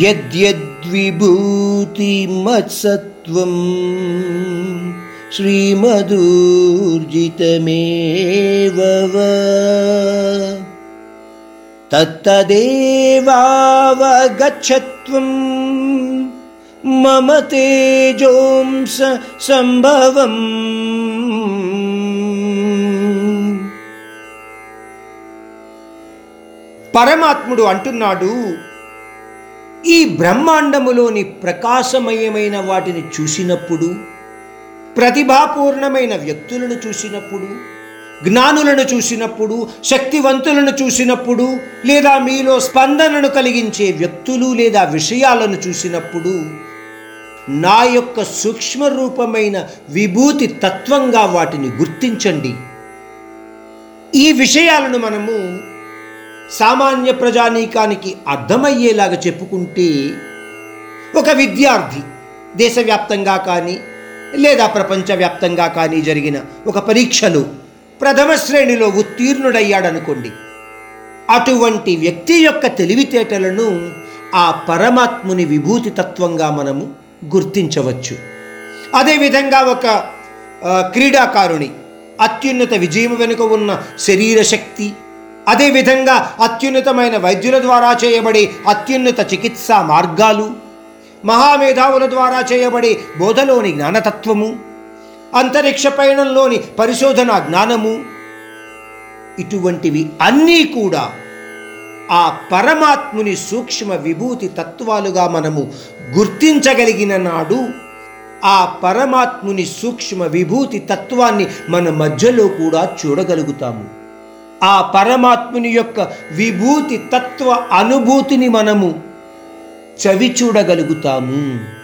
యద్యద్విభూతిమత్సత్వం శ్రీమదూర్జితమేవ వా. తత్తదేవావగచ్చత్వం మమ తేజోంస సంభవం పరమాత్ముడు అంటున్నాడు ఈ బ్రహ్మాండములోని ప్రకాశమయమైన వాటిని చూసినప్పుడు ప్రతిభాపూర్ణమైన వ్యక్తులను చూసినప్పుడు జ్ఞానులను చూసినప్పుడు శక్తివంతులను చూసినప్పుడు లేదా మీలో స్పందనను కలిగించే వ్యక్తులు లేదా విషయాలను చూసినప్పుడు నా యొక్క సూక్ష్మ రూపమైన విభూతి తత్వంగా వాటిని గుర్తించండి. ఈ విషయాలను మనము సామాన్య ప్రజానీకానికి అర్థమయ్యేలాగా చెప్పుకుంటే ఒక విద్యార్థి దేశవ్యాప్తంగా కానీ లేదా ప్రపంచవ్యాప్తంగా కానీ జరిగిన ఒక పరీక్షలో ప్రథమ శ్రేణిలో ఉత్తీర్ణుడయ్యాడనుకోండి అటువంటి వ్యక్తి యొక్క తెలివితేటలను ఆ పరమాత్ముని విభూతి తత్వంగా మనము గుర్తించవచ్చు. అదేవిధంగా ఒక క్రీడాకారుని అత్యున్నత విజయం వెనుక ఉన్న శరీర శక్తి అదేవిధంగా అత్యున్నతమైన వైద్యుల ద్వారా చేయబడే అత్యున్నత చికిత్సా మార్గాలు మహామేధావుల ద్వారా చేయబడే బోధలోని జ్ఞానతత్వము అంతరిక్ష పయనంలోని పరిశోధన జ్ఞానము ఇటువంటివి అన్నీ కూడా ఆ పరమాత్ముని సూక్ష్మ విభూతి తత్వాలుగా మనము గుర్తించగలిగిన నాడు ఆ పరమాత్ముని సూక్ష్మ విభూతి తత్వాన్ని మన మధ్యలో కూడా చూడగలుగుతాము. ఆ పరమాత్ముని యొక్క విభూతి తత్వ అనుభూతిని మనము చవి చూడగలుగుతాము.